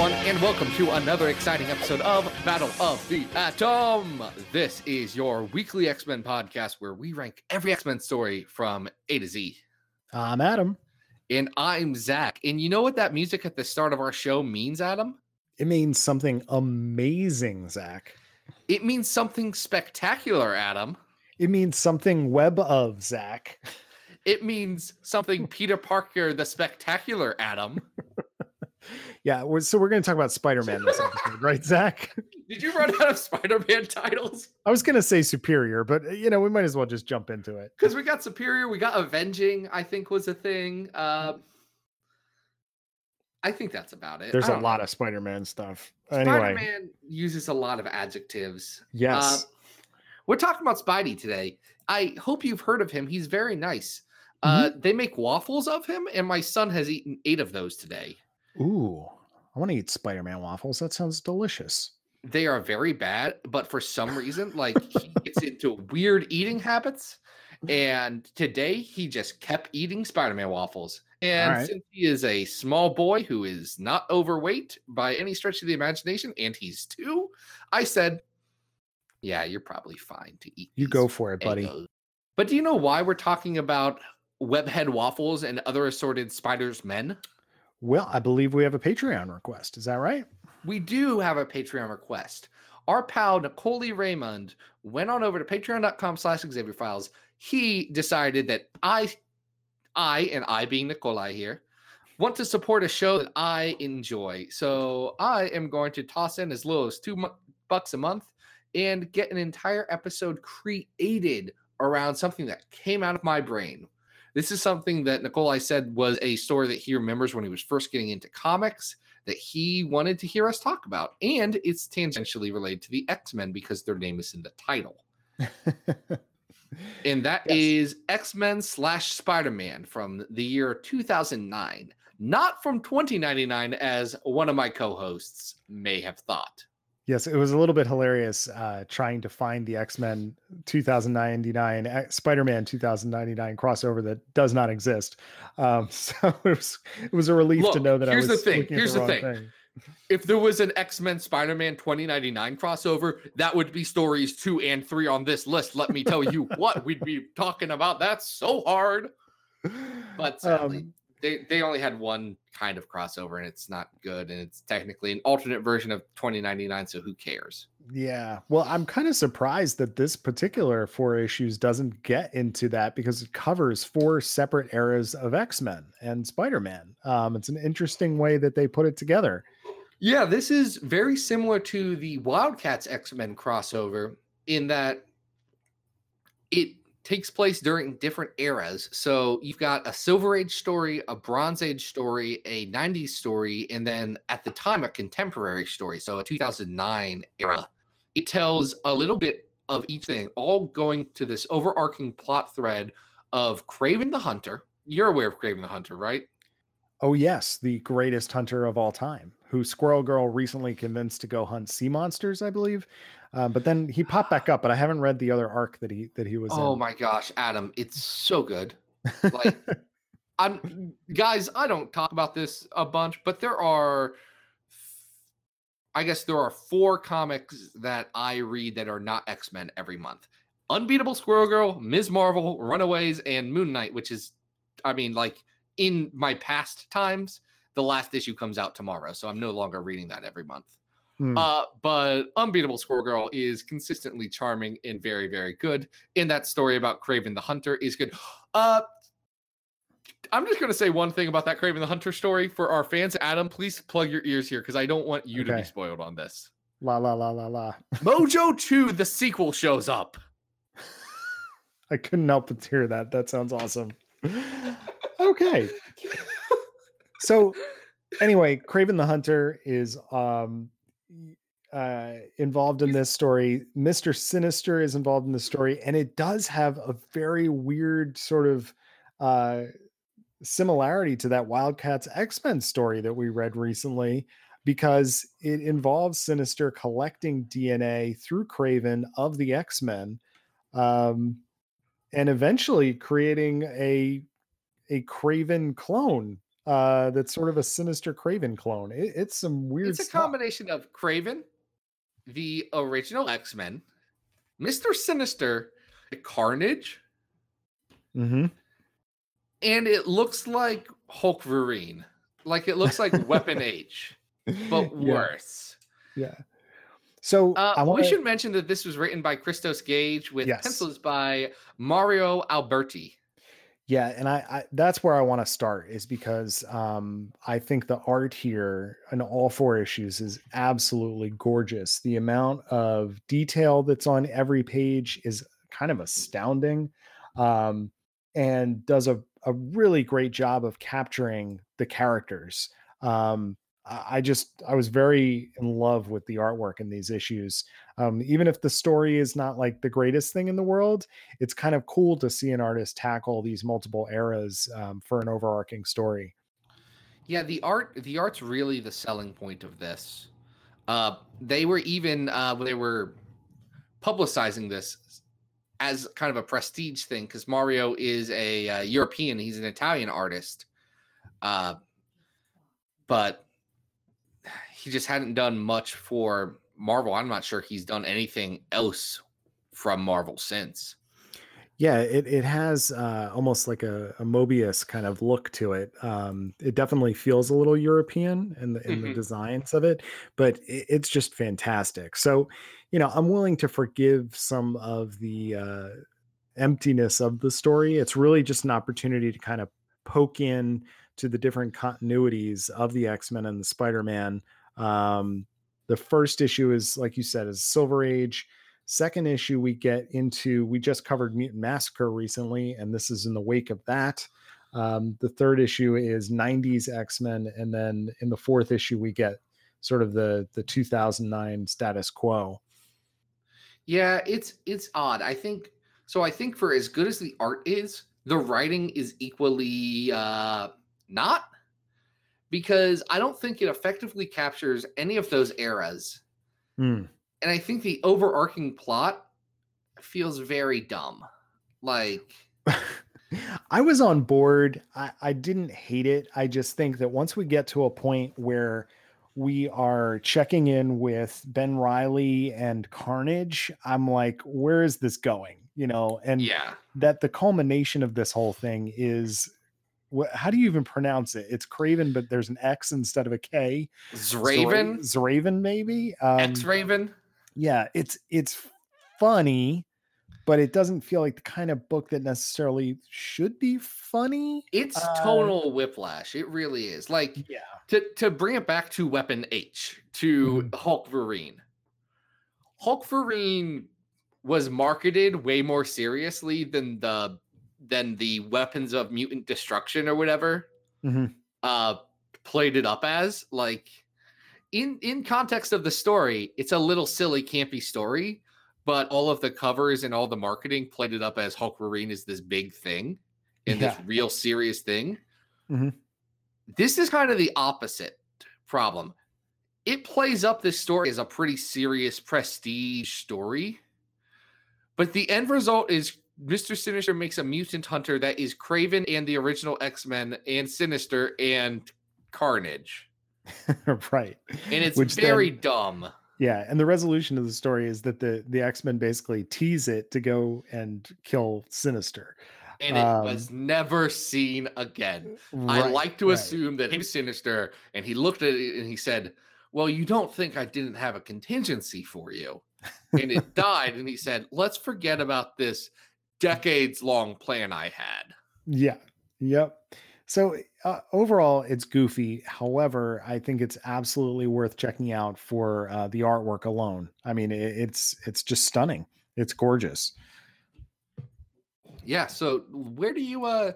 Everyone, and welcome to another exciting episode of Battle of the Atom. This is your weekly X Men podcast where we rank every X Men story from A to Z. I'm Adam. And I'm Zach. And you know what that music at the start of our show means, Adam? It means something amazing, Zach. It means something spectacular, Adam. It means something web of, Zach. It means something Peter Parker, the spectacular Adam. yeah, we're, so we're going to talk about Spider-Man this episode, right, Zach? Did you run out of Spider-Man titles? I was going to say Superior, but you know we might as well just jump into it because we got Superior, we got Avenging. I think was a thing. Uh, I think that's about it. There's a know. lot of Spider-Man stuff. Spider-Man Anyway, uses a lot of adjectives. yes, Uh, we're talking about Spidey today. I hope you've heard of him. He's very nice. Uh, Mm-hmm. they make waffles of him, and my son has eaten eight of those today. Ooh, I want to eat Spider-Man waffles. That sounds delicious. They are very bad, but for some reason, like he gets into weird eating habits. Mm. And today he just kept eating Spider-Man waffles. And right. since he is a small boy who is not overweight by any stretch of the imagination, and he's two, I said, Yeah, you're probably fine to eat. You go for it, buddy. Eggos." But do you know why we're talking about webhead waffles and other assorted spiders men? Well, I believe we have a Patreon request. Is that right? We do have a Patreon request. Our pal Nikolai Raymond went on over to patreon.com slash Xavier Files. He decided that I, I, and I being Nikolai here, want to support a show that I enjoy. So I am going to toss in as little as two bucks a month and get an entire episode created around something that came out of my brain. This is something that Nikolai said was a story that he remembers when he was first getting into comics that he wanted to hear us talk about. And it's tangentially related to the X Men because their name is in the title. And that Yes. is X Men slash Spider Man from the year 2009, not from 2099, as one of my co hosts may have thought. Yes, it was a little bit hilarious uh, trying to find the X Men 2099, Spider Man 2099 crossover that does not exist. Um, so it was it was a relief to know that I here's was the thing, here's the wrong thing. If there was an X Men Spider Man 2099 crossover, that would be stories two and three on this list. Let me tell you what, we'd be talking about that so hard. But sadly, Um, they, they only had one kind of crossover and it's not good. And it's technically an alternate version of 2099. So who cares? Yeah. Well, I'm kind of surprised that this particular four issues doesn't get into that because it covers four separate eras of X Men and Spider Man. Um, it's an interesting way that they put it together. Yeah, this is very similar to the Wildcats X Men crossover in that it takes place during different eras. So you've got a Silver Age story, a Bronze Age story, a 90s story, and then at the time, a contemporary story. So a 2009 era. It tells a little bit of each thing, all going to this overarching plot thread of Kraven the Hunter. You're aware of Kraven the Hunter, right? Oh, yes, the greatest hunter of all time, who Squirrel Girl recently convinced to go hunt sea monsters, I believe. Uh, but then he popped back up, but I haven't read the other arc that he that he was Oh in. my gosh, Adam, it's so good. Like I'm guys, I don't talk about this a bunch, but there are I guess there are four comics that I read that are not X-Men every month. Unbeatable Squirrel Girl, Ms. Marvel, Runaways, and Moon Knight, which is I mean, like in my past times, the last issue comes out tomorrow, so I'm no longer reading that every month. Hmm. Uh, but Unbeatable Squirrel Girl is consistently charming and very, very good. And that story about Kraven the Hunter is good. Uh, I'm just going to say one thing about that Kraven the Hunter story for our fans. Adam, please plug your ears here because I don't want you to be spoiled on this. La la la la la. Mojo 2, the sequel, shows up. I couldn't help but hear that. That sounds awesome. okay. So anyway, Kraven the Hunter is um uh involved in this story. Mr. Sinister is involved in the story, and it does have a very weird sort of uh similarity to that Wildcats X-Men story that we read recently because it involves Sinister collecting DNA through Kraven of the X-Men um, and eventually creating a a Kraven clone uh, that's sort of a sinister Kraven clone. It, it's some weird. It's a stuff. combination of Kraven, the original X Men, Mister Sinister, Carnage, Mm-hmm. and it looks like Hulkverine. Like it looks like Weapon H, but worse. Yeah. So Uh, I want we should mention that this was written by Christos Gage with Yes. pencils by Mario Alberti. Yeah, and I, I that's where I want to start is because um, I think the art here in all four issues is absolutely gorgeous. The amount of detail that's on every page is kind of astounding, um, and does a a really great job of capturing the characters. Um, I just I was very in love with the artwork in these issues. Um, even if the story is not like the greatest thing in the world, it's kind of cool to see an artist tackle these multiple eras um, for an overarching story. Yeah, the art the art's really the selling point of this. Uh, they were even uh, they were publicizing this as kind of a prestige thing because Mario is a uh, European, he's an Italian artist, uh, but he just hadn't done much for Marvel. I'm not sure he's done anything else from Marvel since. Yeah, it it has uh, almost like a, a Moebius kind of look to it. Um, it definitely feels a little European in the in the Mhm. designs of it, but it, it's just fantastic. So, you know, I'm willing to forgive some of the uh, emptiness of the story. It's really just an opportunity to kind of poke in to the different continuities of the X-Men and the Spider-Man. Um, the first issue is, like you said, is Silver Age. Second issue, we get into, we just covered Mutant Massacre recently, and this is in the wake of that. Um, the third issue is 90s X-Men, and then in the fourth issue, we get sort of the the 2009 status quo. Yeah, it's it's odd. I think so. I think for as good as the art is, the writing is equally uh, not because I don't think it effectively captures any of those eras. Hmm. And I think the overarching plot feels very dumb. Like, I was on board. I, I didn't hate it. I just think that once we get to a point where we are checking in with Ben Reilly and Carnage, I'm like, where is this going? You know, and yeah, that the culmination of this whole thing is what how do you even pronounce it? It's Kraven, but there's an X instead of a K. Zraven, Zraven, maybe. Um, X Raven. yeah it's it's funny but it doesn't feel like the kind of book that necessarily should be funny It's uh, tonal whiplash. It really is. Like, yeah to to bring it back to Weapon H to Hulkverine. Hulk Vereen was marketed way more seriously than the than the weapons of mutant destruction or whatever Mhm. uh played it up as like in in context of the story it's a little silly campy story but all of the covers and all the marketing played it up as Hulkverine is this big thing and this real serious thing Mhm. this is kind of the opposite problem. It plays up this story as a pretty serious prestige story, but the end result is Mr. Sinister makes a mutant hunter that is Kraven and the original X Men and Sinister and Carnage. right And it's Which then- very dumb. yeah and the resolution of the story is that the the x-men basically tease it to go and kill sinister And it Um, was never seen again. I like to right. assume that he was sinister and he looked at it and he said, Well, you don't think I didn't have a contingency for you. And it died. And he said, Let's forget about this decades long plan I had. Yeah. Yep. So uh, overall, it's goofy. However, I think it's absolutely worth checking out for uh, the artwork alone. I mean, it, it's it's just stunning. It's gorgeous. Yeah. So where do you uh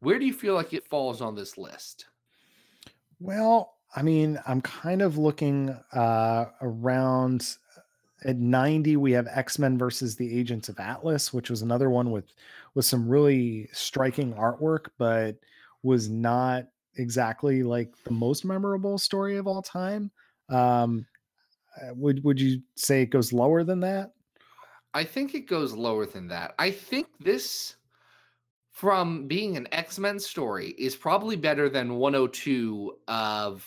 where do you feel like it falls on this list? Well, I mean, I'm kind of looking uh, around at 90. We have X Men versus the Agents of Atlas, which was another one with with some really striking artwork, but was not exactly like the most memorable story of all time. Um, uh, would would you say it goes lower than that? I think it goes lower than that. I think this from being an X-Men story is probably better than 102 of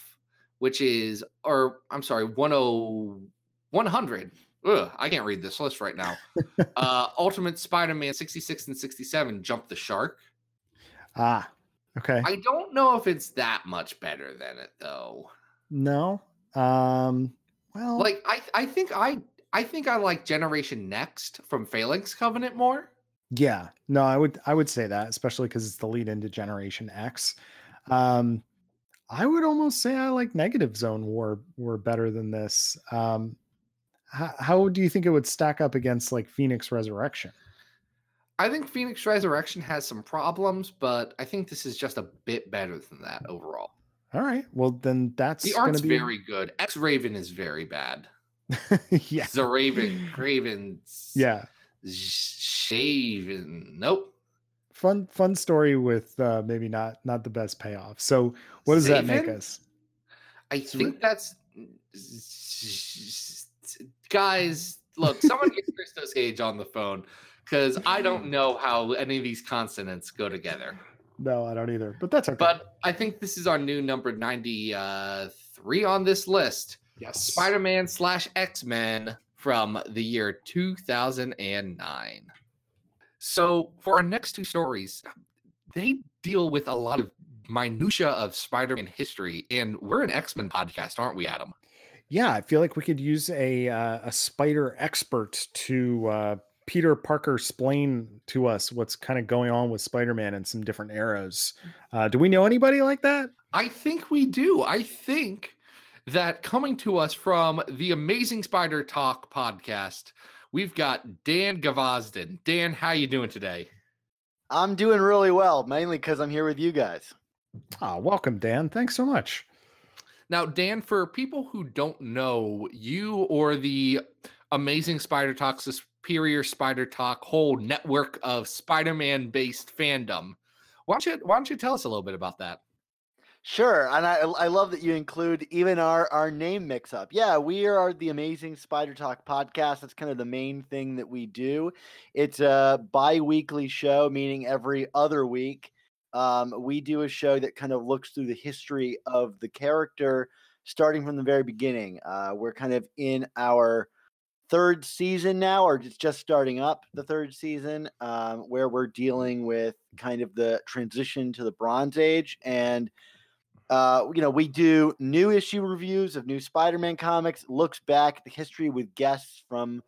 which is or I'm sorry, 10 100. Ugh, I can't read this list right now. uh Ultimate Spider-Man 66 and 67 Jump the Shark. Ah, okay. I don't know if it's that much better than it though. No. Um well Like I I think I I think I like Generation Next from Phalanx Covenant more. Yeah, no, I would I would say that, especially because it's the lead into Generation X. Um, I would almost say I like Negative Zone War were better than this. Um, how, how do you think it would stack up against like Phoenix Resurrection? I think Phoenix Resurrection has some problems, but I think this is just a bit better than that overall. All right, well then that's the art's be... very good. X Raven is very bad. yeah, the Raven, Raven's yeah shaven. Nope. Fun fun story with uh maybe not not the best payoff. So what does that make us? I think that's guys. Look, someone get Christos Gage on the phone because I don't know how any of these consonants go together. No, I don't either. But that's okay. But I think this is our new number ninety three on this list. Yes, Spider Man slash X Men from the year 2009. So, for our next two stories, they deal with a lot of minutia of Spider-Man history, and we're an X-Men podcast, aren't we, Adam? Yeah, I feel like we could use a uh, a spider expert to uh, Peter Parker explain to us what's kind of going on with Spider-Man in some different eras. Uh, do we know anybody like that? I think we do. I think that coming to us from the Amazing Spider Talk podcast, we've got Dan Gvozden. Dan, how you doing today? I'm doing really well, mainly because I'm here with you guys. Ah, welcome, Dan. Thanks so much. Now, Dan, for people who don't know you or the Amazing Spider Talk, Superior Spider Talk, whole network of Spider-Man based fandom, why don't you why don't you tell us a little bit about that? Sure, and I I love that you include even our our name mix up. Yeah, we are the Amazing Spider Talk podcast. That's kind of the main thing that we do. It's a bi-weekly show, meaning every other week. Um, we do a show that kind of looks through the history of the character, starting from the very beginning. Uh, we're kind of in our third season now, or it's just starting up the third season, um, where we're dealing with kind of the transition to the Bronze Age and uh, you know, we do new issue reviews of new Spider-Man comics, looks back at the history with guests from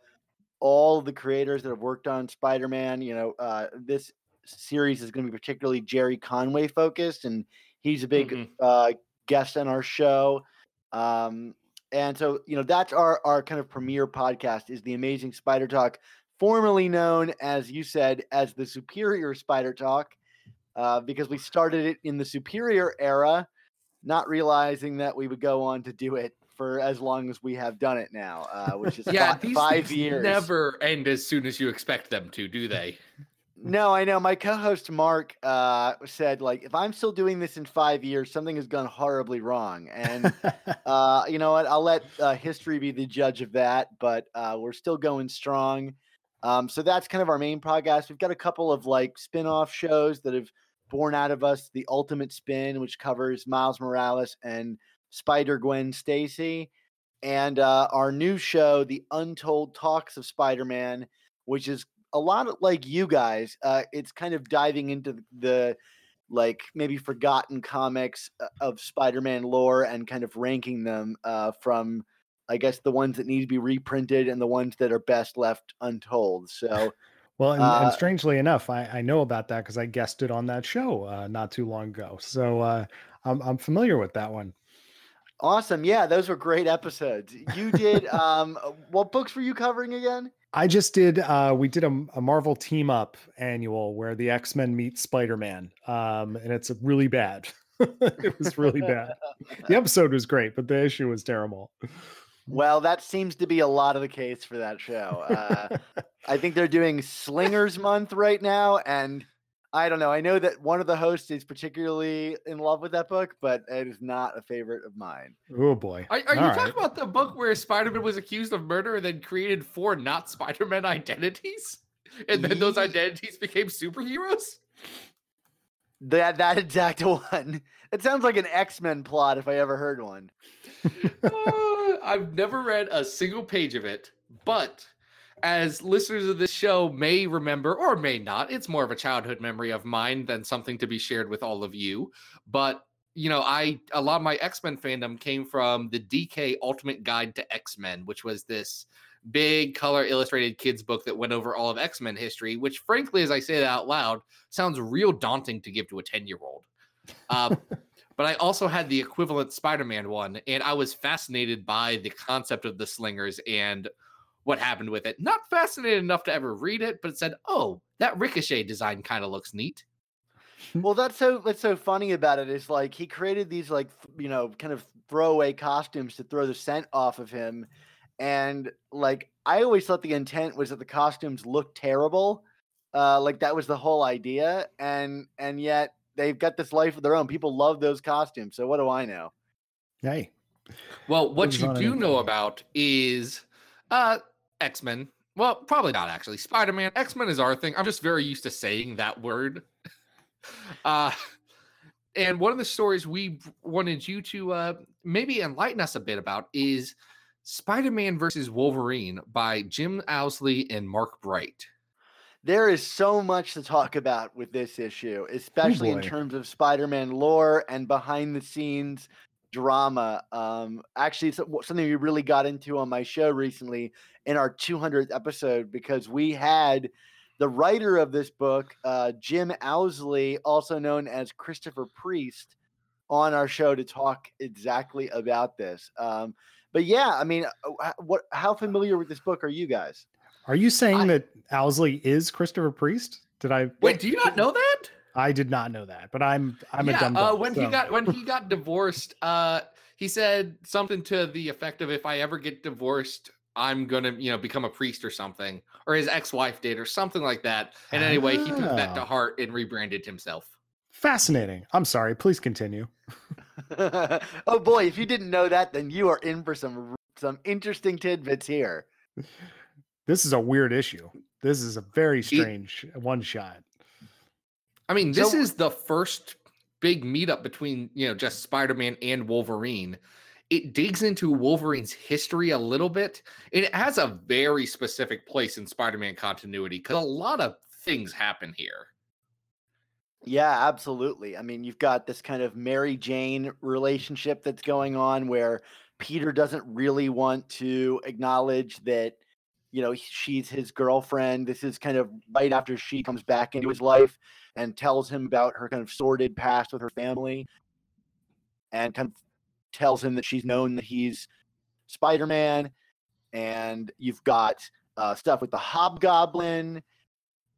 all the creators that have worked on Spider-Man. You know, uh, this series is going to be particularly Gerry Conway focused, and he's a big mm-hmm. uh, guest on our show. Um, and so, you know, that's our our kind of premiere podcast is the Amazing Spider Talk, formerly known as you said as the Superior Spider Talk, uh, because we started it in the Superior era not realizing that we would go on to do it for as long as we have done it now, uh, which is yeah, five, five years. Never end as soon as you expect them to, do they? No, I know. My co-host Mark uh, said, like, if I'm still doing this in five years, something has gone horribly wrong. And uh, you know what? I'll let uh, history be the judge of that. But uh, we're still going strong. Um, so that's kind of our main podcast. We've got a couple of like spin-off shows that have born out of us the Ultimate Spin, which covers Miles Morales and Spider Gwen Stacy, and uh, our new show, The Untold Talks of Spider Man, which is a lot of, like you guys. Uh, it's kind of diving into the like maybe forgotten comics uh, of Spider Man lore and kind of ranking them uh, from. I guess the ones that need to be reprinted and the ones that are best left untold. So well, and, uh, and strangely enough, I, I know about that because I guested on that show uh, not too long ago. So uh, I'm I'm familiar with that one. Awesome. Yeah, those were great episodes. You did um uh, what books were you covering again? I just did uh we did a, a Marvel team up annual where the X-Men meet Spider-Man. Um and it's really bad. it was really bad. the episode was great, but the issue was terrible. Well, that seems to be a lot of the case for that show. Uh, I think they're doing Slingers Month right now, and I don't know. I know that one of the hosts is particularly in love with that book, but it is not a favorite of mine. Oh boy! Are, are you right. talking about the book where Spider-Man was accused of murder and then created four not Spider-Man identities, and then those identities became superheroes? That that exact one. It sounds like an X Men plot if I ever heard one. Uh, I've never read a single page of it, but as listeners of this show may remember or may not, it's more of a childhood memory of mine than something to be shared with all of you. But you know, I a lot of my X Men fandom came from the DK Ultimate Guide to X Men, which was this big color illustrated kids book that went over all of X Men history. Which, frankly, as I say that out loud, sounds real daunting to give to a ten year old. Uh, but I also had the equivalent Spider Man one, and I was fascinated by the concept of the slingers and what happened with it. Not fascinated enough to ever read it, but it said, "Oh, that Ricochet design kind of looks neat." Well, that's so what's so funny about it is like he created these like you know kind of throwaway costumes to throw the scent off of him, and like I always thought the intent was that the costumes looked terrible, uh, like that was the whole idea, and and yet they've got this life of their own. People love those costumes, so what do I know? Hey, well, what you do know about is uh X Men. Well, probably not actually. Spider Man. X Men is our thing. I'm just very used to saying that word. uh, and one of the stories we wanted you to uh, maybe enlighten us a bit about is Spider Man versus Wolverine by Jim Owsley and Mark Bright. There is so much to talk about with this issue, especially in terms of Spider-Man lore and behind the scenes drama. Um, actually, something we really got into on my show recently in our 200th episode because we had the writer of this book, uh, Jim Owsley, also known as Christopher Priest, on our show to talk exactly about this. Um, but yeah, I mean, uh, what? How familiar with this book are you guys? are you saying I- that Owsley is Christopher Priest? Did I? Wait, do you not know that? I did not know that, but I'm I'm a dumb. uh, dumb, when he got when he got divorced, uh, he said something to the effect of, "If I ever get divorced, I'm gonna, you know, become a priest or something." Or his ex-wife did, or something like that. And anyway, he took that to Ah. heart and rebranded himself. fascinating. I'm sorry. Please continue. oh boy, if you didn't know that, then you are in for some some interesting tidbits here. This is a weird issue. This is a very strange one shot. I mean, this So- is the first big meetup between you know just Spider-Man and Wolverine. It digs into Wolverine's history a little bit, and it has a very specific place in Spider-Man continuity because a lot of things happen here. Yeah, absolutely. I mean, you've got this kind of Mary Jane relationship that's going on where Peter doesn't really want to acknowledge that, you know, she's his girlfriend. This is kind of right after she comes back into his life and tells him about her kind of sordid past with her family and kind of tells him that she's known that he's Spider Man. And you've got uh, stuff with the Hobgoblin.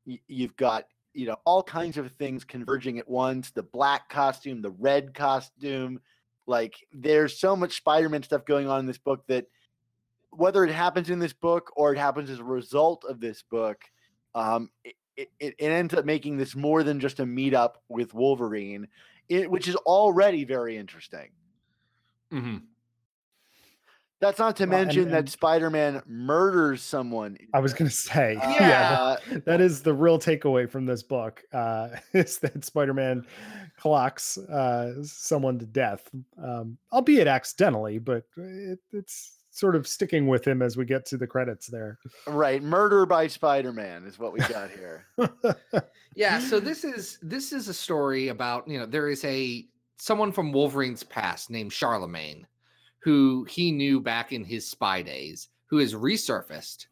Y- You've got you know all kinds of things converging at once the black costume the red costume like there's so much spider-man stuff going on in this book that whether it happens in this book or it happens as a result of this book um, it, it, it ends up making this more than just a meetup with wolverine it, which is already very interesting Mhm. that's not to Well, and- mention that spider-man murders someone I was gonna say, Uh, yeah, that- that is the real takeaway from this book. Uh, is that Spider-Man clocks uh, someone to death, um, albeit accidentally, but it, it's sort of sticking with him as we get to the credits there. right murder by spider-man is what we got here Yeah, so this is this is a story about, you know, there is a someone from Wolverine's past named Charlemagne who he knew back in his spy days who has resurfaced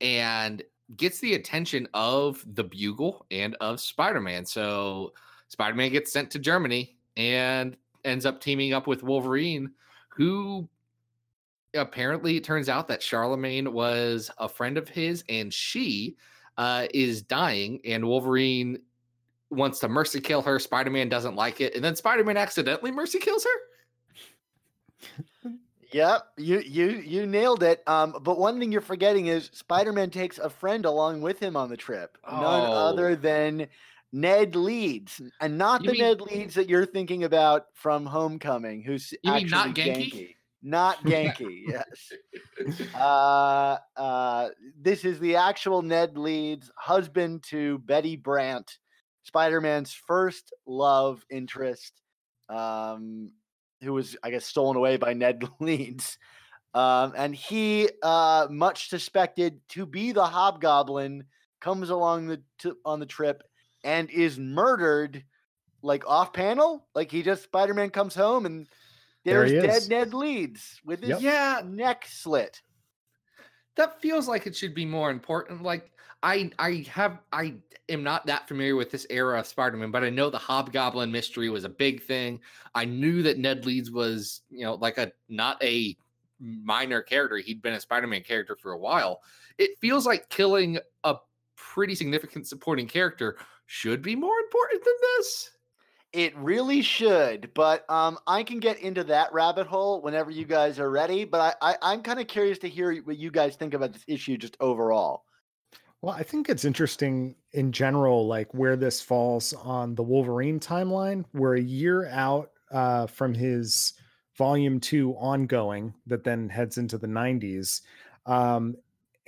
and gets the attention of the Bugle and of Spider-Man. So Spider-Man gets sent to Germany and ends up teaming up with Wolverine who apparently it turns out that Charlemagne was a friend of his and she uh, is dying, and Wolverine wants to mercy kill her. Spider Man doesn't like it, and then Spider Man accidentally mercy kills her. Yep, you you you nailed it. Um, but one thing you're forgetting is Spider-Man takes a friend along with him on the trip, none other Oh. than Ned Leeds, and not You the mean- Ned Leeds that you're thinking about from Homecoming, who's You mean not Ganke? Ganke. Not Ganke, yes. Uh, uh, this is the actual Ned Leeds, husband to Betty Brant, Spider-Man's first love interest, um, who was, I guess, stolen away by Ned Leeds. Um, and he, uh, much suspected to be the Hobgoblin, comes along the t- on the trip and is murdered, like off panel. Like he just Spider Man comes home and there's he dead. Ned Leeds with his Yep. Yeah, neck slit. that feels like it should be more important. Like I I have I am not that familiar with this era of Spider-Man, but I know the Hobgoblin mystery was a big thing. I knew that Ned Leeds was, you know, like a not a minor character. He'd been a Spider-Man character for a while. It feels like killing a pretty significant supporting character should be more important than this. It really should, but um, I can get into that rabbit hole whenever you guys are ready. But I, I I'm kind of curious to hear what you guys think about this issue just overall. Well, I think it's interesting in general, like where this falls on the Wolverine timeline. We're a year out uh, from his volume two ongoing that then heads into the 90s. Um,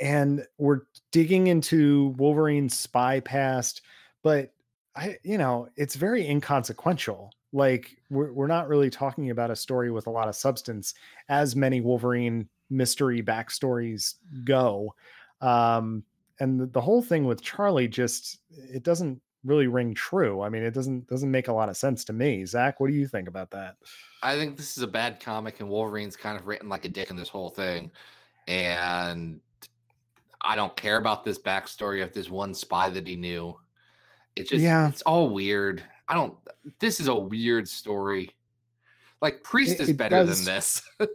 and we're digging into Wolverine's spy past, but I, you know, it's very inconsequential. Like we're, we're not really talking about a story with a lot of substance as many Wolverine mystery backstories go. Um, and the, the whole thing with Charlie just it doesn't really ring true. I mean, it doesn't doesn't make a lot of sense to me. Zach, what do you think about that? I think this is a bad comic, and Wolverine's kind of written like a dick in this whole thing. And I don't care about this backstory of this one spy that he knew. It just, Yeah. it's all weird. I don't, this is a weird story. Like, Priest It- is better does- than this.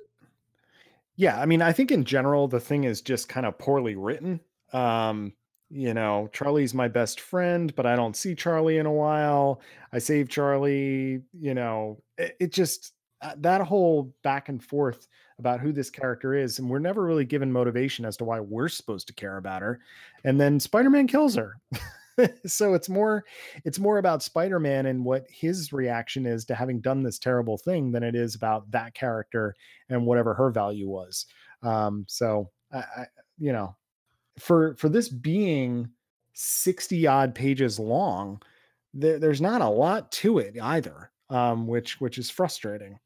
Yeah, I mean, I think in general the thing is just kind of poorly written. Um, you know, Charlie's my best friend, but I don't see Charlie in a while. I save Charlie, you know, it, it just uh, that whole back and forth about who this character is, and we're never really given motivation as to why we're supposed to care about her. And then Spider-Man kills her. so it's more it's more about Spider-Man and what his reaction is to having done this terrible thing than it is about that character and whatever her value was. Um, so I, I you know, for for this being 60 odd pages long, there, there's not a lot to it either. Um, which which is frustrating.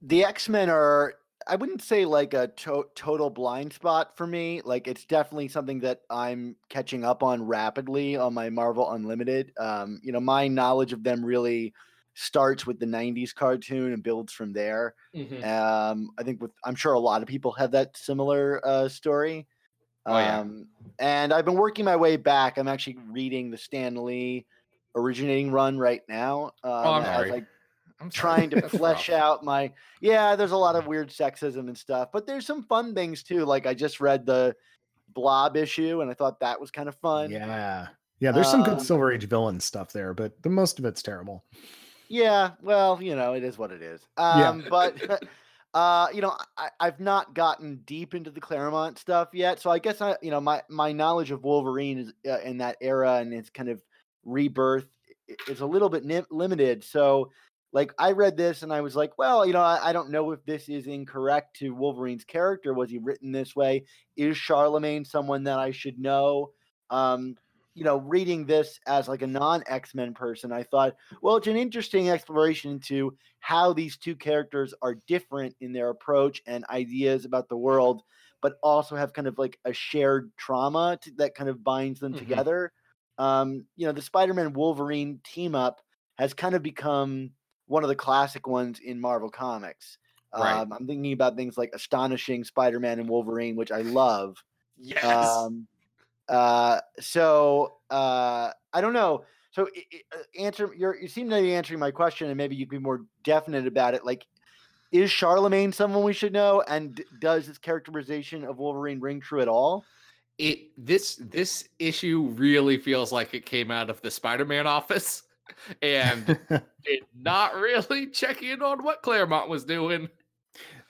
The X Men are, I wouldn't say like a to- total blind spot for me. Like it's definitely something that I'm catching up on rapidly on my Marvel Unlimited. Um, you know, my knowledge of them really starts with the 90s cartoon and builds from there. Um, I think with I'm sure a lot of people have that similar uh, story. Oh, yeah. Um, and I've been working my way back. I'm actually reading the Stan Lee originating run right now. Um, Oh, I'm sorry. Trying to flesh out my yeah there's a lot of weird sexism and stuff but there's some fun things too like i just read the blob issue and i thought that was kind of fun Yeah. Yeah, there's some good Um, Silver Age villain stuff there, but the most of it's terrible. Yeah, well, you know, it is what it is. Yeah. Um, but uh, you know, I, I've not gotten deep into the Claremont stuff yet, so I guess I, you know, my my knowledge of Wolverine is uh, in that era and its kind of rebirth is a little bit nim- limited. So, like, I read this and I was like, well, you know, I, I don't know if this is incorrect to Wolverine's character. Was he written this way? Is Charlemagne someone that I should know? Um, you know, reading this as like a non X Men person, I thought, well, it's an interesting exploration into how these two characters are different in their approach and ideas about the world, but also have kind of like a shared trauma to, that kind of binds them Mhm. together. Um, you know, the Spider Man Wolverine team up has kind of become one of the classic ones in Marvel Comics. Right. Um, I'm thinking about things like Astonishing Spider Man and Wolverine, which I love. Yes. Um, uh, so uh, I don't know. So uh, answer you seem to be answering my question, and maybe you can be more definite about it. Like, is Charlemagne someone we should know, and does his characterization of Wolverine ring true at all? it this this issue really feels like it came out of the Spider-Man office and did not really check in on what Claremont was doing.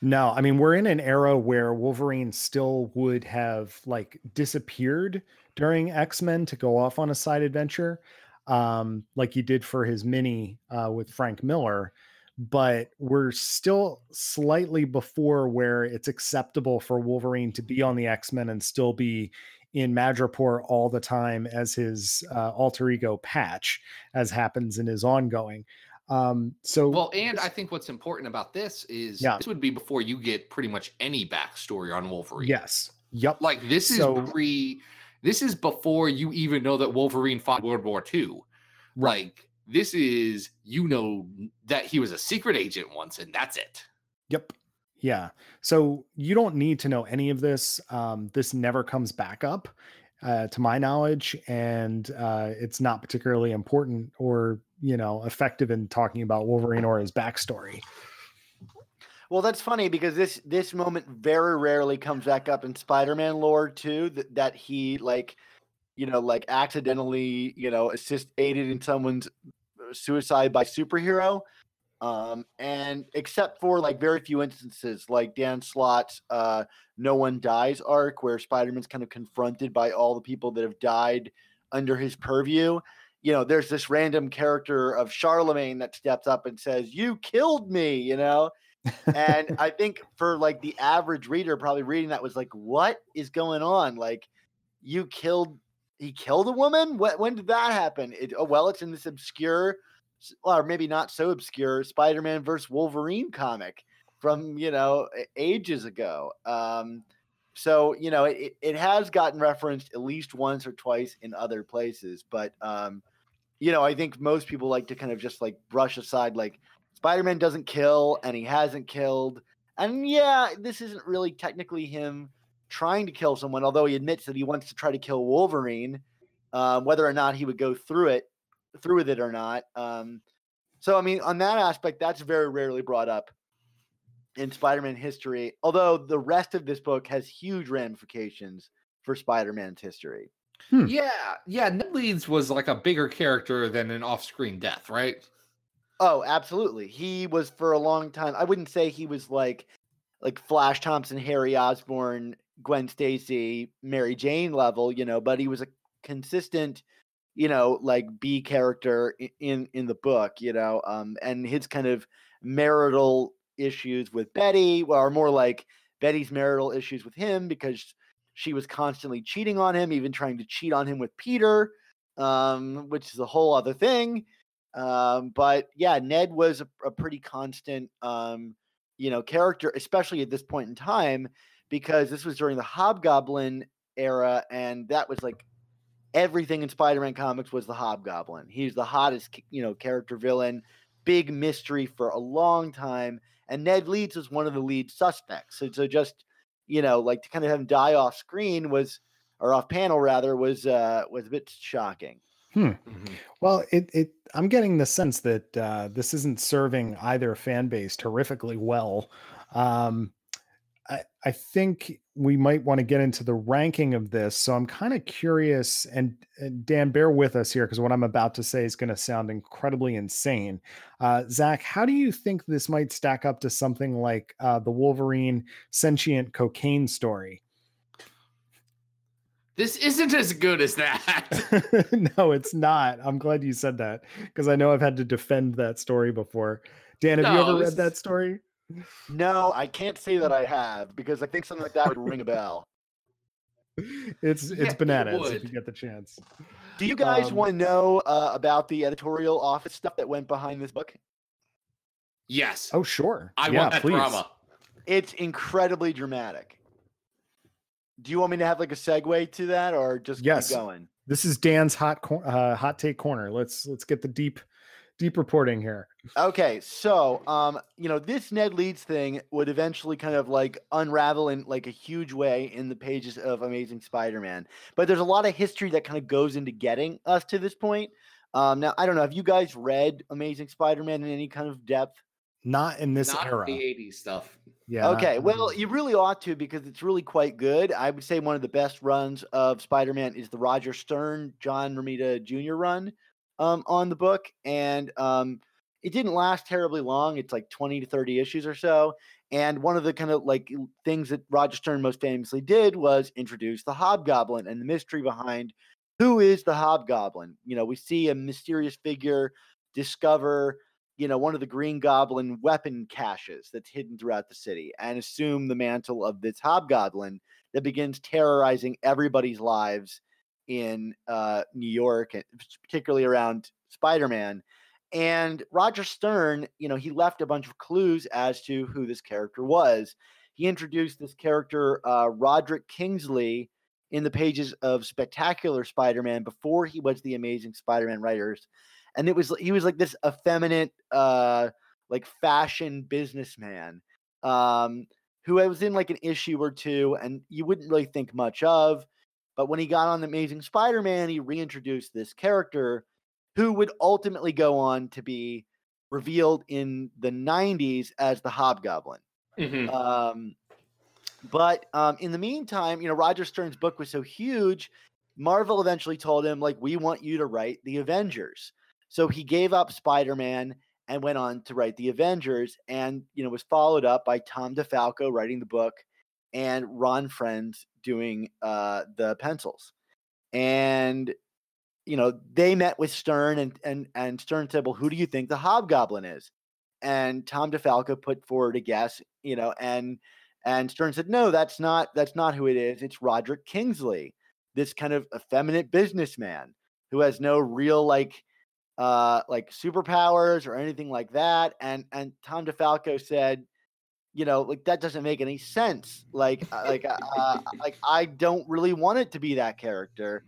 No, I mean we're in an era where Wolverine still would have like disappeared during X-Men to go off on a side adventure, um, like he did for his mini uh, with Frank Miller. But we're still slightly before where it's acceptable for Wolverine to be on the X-Men and still be in Madripoor all the time as his uh, alter ego Patch, as happens in his ongoing. Um, so well, and I think what's important about this is Yeah. this would be before you get pretty much any backstory on Wolverine. yes, yep, Like this is So- pre this is before you even know that Wolverine fought World War II. Like this is you know that he was a secret agent once and that's it. Yep. Yeah. So you don't need to know any of this. Um, this never comes back up, uh, to my knowledge, and uh, it's not particularly important or you know effective in talking about Wolverine or his backstory. Well, that's funny because this this moment very rarely comes back up in Spider-Man lore too. That that he like, you know, like accidentally, you know, assist aided in someone's uh, suicide by superhero. Um, and except for like very few instances, like Dan Slott's uh, "No One Dies" arc, where Spider-Man's kind of confronted by all the people that have died under his purview. You know, there's this random character of Charlemagne that steps up and says, "You killed me," you know and I think for like the average reader, probably reading that was like, "What is going on? Like, you killed, he killed a woman? When, when did that happen? It, oh, well, it's in this obscure, or maybe not so obscure, Spider-Man versus Wolverine comic from you know ages ago. Um, so you know, it, it has gotten referenced at least once or twice in other places, but um, you know, I think most people like to kind of just like brush aside like Spider-Man doesn't kill and he hasn't killed. And yeah, this isn't really technically him trying to kill someone, although he admits that he wants to try to kill Wolverine, um, whether or not he would go through it, through with it or not. Um, so I mean, on that aspect, that's very rarely brought up in Spider-Man history. Although the rest of this book has huge ramifications for Spider-Man's history. Hmm. Yeah, yeah. Ned Leeds was like a bigger character than an off-screen death, right? Oh, absolutely. He was for a long time. I wouldn't say he was like like Flash Thompson, Harry Osborn, Gwen Stacy, Mary Jane level, you know, but he was a consistent, you know, like B character in in the book, you know, um and his kind of marital issues with Betty are more like Betty's marital issues with him because she was constantly cheating on him, even trying to cheat on him with Peter, um, which is a whole other thing. Um, but yeah, Ned was a, a pretty constant, um, you know, character, especially at this point in time, because this was during the Hobgoblin era, and that was like everything in Spider-Man comics was the Hobgoblin. He's the hottest, you know, character villain, big mystery for a long time, and Ned Leeds was one of the lead suspects. So, so just you know, like to kind of have him die off screen was, or off panel rather, was uh was a bit shocking. Hmm. Well, it it I'm getting the sense that uh, this isn't serving either fan base terrifically well. Um, I I think we might want to get into the ranking of this. So I'm kind of curious, and, and Dan, bear with us here because what I'm about to say is going to sound incredibly insane. Uh, Zach, how do you think this might stack up to something like uh, the Wolverine sentient cocaine story? This isn't as good as that. no, it's not. I'm glad you said that because I know I've had to defend that story before. Dan, have you ever read that story? No, I can't say that I have because I think something like that would ring a bell. It's Yeah, it's it bananas if you get the chance. Do you guys Um, want to know uh, about the editorial office stuff that went behind this book? yes. Oh, sure. I yeah, want that please. drama. It's incredibly dramatic. Do you want me to have like a segue to that, or just Yes. keep going? This is Dan's hot cor- uh, hot take corner. Let's let's get the deep deep reporting here. Okay, so um, you know, this Ned Leeds thing would eventually kind of like unravel in like a huge way in the pages of Amazing Spider-Man. But there's a lot of history that kind of goes into getting us to this point. Um, now I don't know, have you guys read Amazing Spider-Man in any kind of depth? Not in this Not era. the 80s stuff. Yeah. not- Okay, well, you really ought to because it's really quite good. I would say one of the best runs of Spider-Man is the Roger Stern, John Romita Jr. run um, on the book, and um, it didn't last terribly long. It's like twenty to thirty issues or so. And one of the kind of like things that Roger Stern most famously did was introduce the Hobgoblin and the mystery behind who is the Hobgoblin. You know, we see a mysterious figure discover you know, one of the Green Goblin weapon caches that's hidden throughout the city and assume the mantle of this hobgoblin that begins terrorizing everybody's lives in uh, New York, particularly around Spider Man. And Roger Stern, you know, he left a bunch of clues as to who this character was. He introduced this character, uh, Roderick Kingsley, in the pages of Spectacular Spider Man before he was the Amazing Spider Man writers. And it was he was like this effeminate, uh, like fashion businessman um, who was in like an issue or two, and you wouldn't really think much of. But when he got on the Amazing Spider Man, he reintroduced this character who would ultimately go on to be revealed in the 90s as the Hobgoblin. Mhm. Um, but um, in the meantime, you know, Roger Stern's book was so huge, Marvel eventually told him, like, we want you to write the Avengers. So he gave up Spider Man and went on to write the Avengers, and you know, was followed up by Tom DeFalco writing the book and Ron Frenz doing uh, the pencils. And you know, they met with Stern and and and Stern said, "Well, who do you think the Hobgoblin is?" And Tom DeFalco put forward a guess, you know, and and Stern said, "No, that's not that's not who it is. It's Roderick Kingsley, this kind of effeminate businessman who has no real like uh like superpowers or anything like that." And and Tom DeFalco said, "You know, like that doesn't make any sense. Like uh, like uh, uh, like I don't really want it to be that character."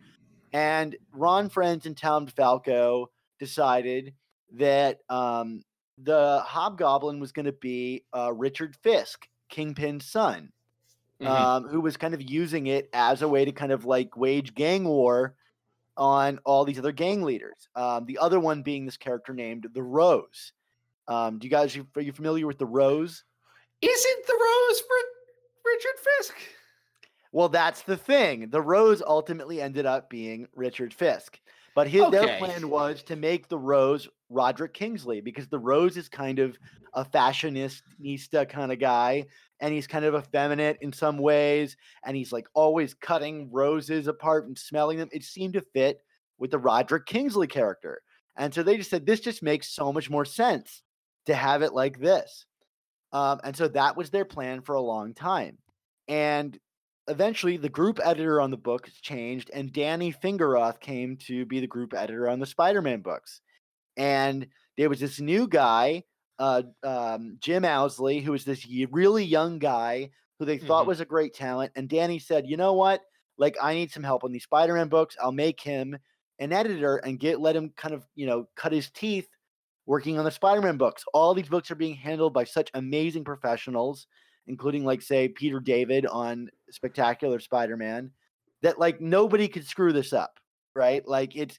And Ron Frenz and Tom DeFalco decided that um, the Hobgoblin was going to be uh, Richard Fisk, Kingpin's son, Mhm. um, who was kind of using it as a way to kind of like wage gang war on all these other gang leaders. Um, the other one being this character named the Rose. Um, do you guys are you familiar with the Rose? Isn't the rose for Richard Fisk? Well, that's the thing. The Rose ultimately ended up being Richard Fisk. But his their plan was to make the Rose Roderick Kingsley because the Rose is kind of a fashionista kind of guy and he's kind of effeminate in some ways and he's like always cutting roses apart and smelling them. It seemed to fit with the Roderick Kingsley character. And so they just said this just makes so much more sense to have it like this. Um, and so that was their plan for a long time. And eventually the group editor on the book changed and Danny Fingeroth came to be the group editor on the Spider-Man books. And there was this new guy, uh, um, Jim Owsley, who was this really young guy who they thought Mhm. was a great talent. And Danny said, "You know what? Like, I need some help on these Spider-Man books. I'll make him an editor and get let him kind of you know cut his teeth working on the Spider-Man books. All these books are being handled by such amazing professionals, including like say Peter David on Spectacular Spider-Man, that like nobody could screw this up, right? Like it's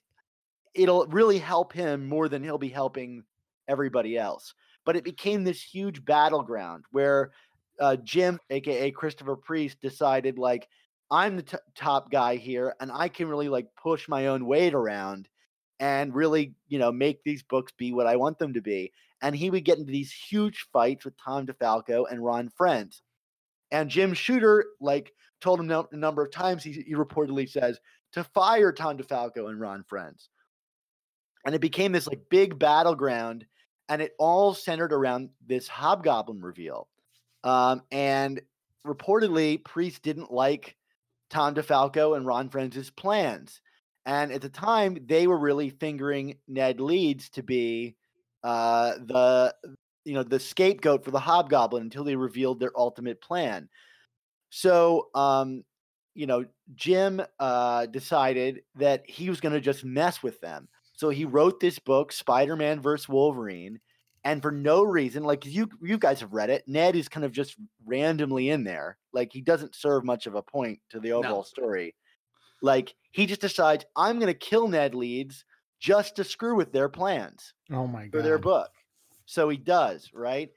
it'll really help him more than he'll be helping everybody else. But it became this huge battleground where uh, Jim, aka Christopher Priest, decided like I'm the t- top guy here, and I can really like push my own weight around and really, you know, make these books be what I want them to be. And he would get into these huge fights with Tom DeFalco and Ron Frenz. And Jim Shooter, like, told him a number of times, he, he reportedly says, to fire Tom DeFalco and Ron Frenz. And it became this like big battleground, and it all centered around this Hobgoblin reveal. Um, and reportedly, Priest didn't like Tom DeFalco and Ron Frenz' plans. And at the time, they were really fingering Ned Leeds to be uh, the you know the scapegoat for the Hobgoblin until they revealed their ultimate plan. So, um, you know, Jim uh, decided that he was going to just mess with them. So he wrote this book, Spider-Man versus Wolverine, and for no reason, like you you guys have read it, Ned is kind of just randomly in there. Like he doesn't serve much of a point to the overall story. Like he just decides, I'm going to kill Ned Leeds just to screw with their plans Oh my for god. their book. So he does, right?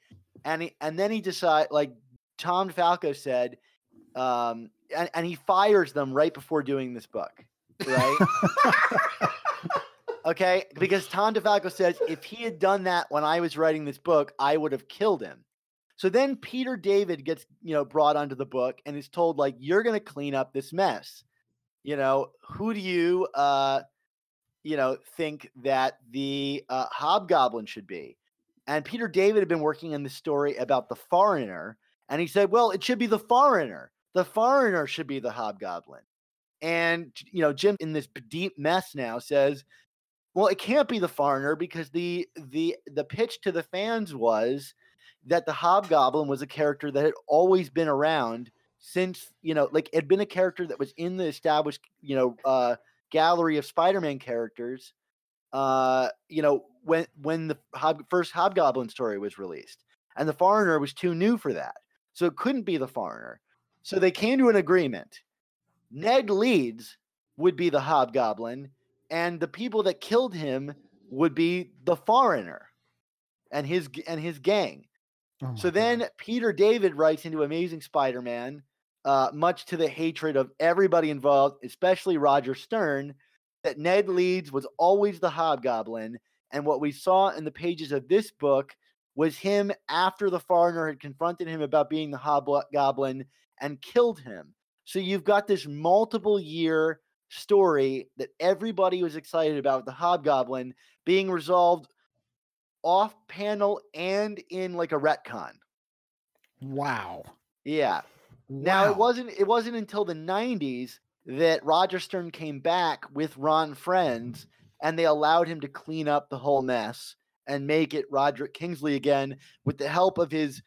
And he, and then he decide like Tom Falco said, um, and, and he fires them right before doing this book, right? okay, because Tom DeFalco says if he had done that when I was writing this book, I would have killed him. So then Peter David gets you know brought onto the book and is told like you're going to clean up this mess. You know who do you uh, you know think that the uh, Hobgoblin should be? And Peter David had been working on this story about the foreigner, and he said, "Well, it should be the foreigner the foreigner should be the hobgoblin. And you know, Jim in this deep mess now says, well, it can't be the foreigner because the the the pitch to the fans was that the hobgoblin was a character that had always been around since you know like had been a character that was in the established you know uh gallery of spider-man characters uh you know when when the Hob- first hobgoblin story was released and the foreigner was too new for that so it couldn't be the foreigner. So they came to an agreement. Ned leeds would be the hobgoblin and the people that killed him would be the foreigner and his and his gang. Oh so God. then Peter David writes into Amazing Spider Man, uh, much to the hatred of everybody involved, especially Roger Stern, that Ned Leeds was always the hobgoblin. And what we saw in the pages of this book was him after the foreigner had confronted him about being the hobgoblin and killed him. So you've got this multiple year story that everybody was excited about the hobgoblin being resolved off panel and in like a retcon. wow. Yeah. Now Wow. it wasn't it wasn't until the 90s that Roger Stern came back with Ron Frenz and they allowed him to clean up the whole mess and make it Roderick Kingsley again with the help of his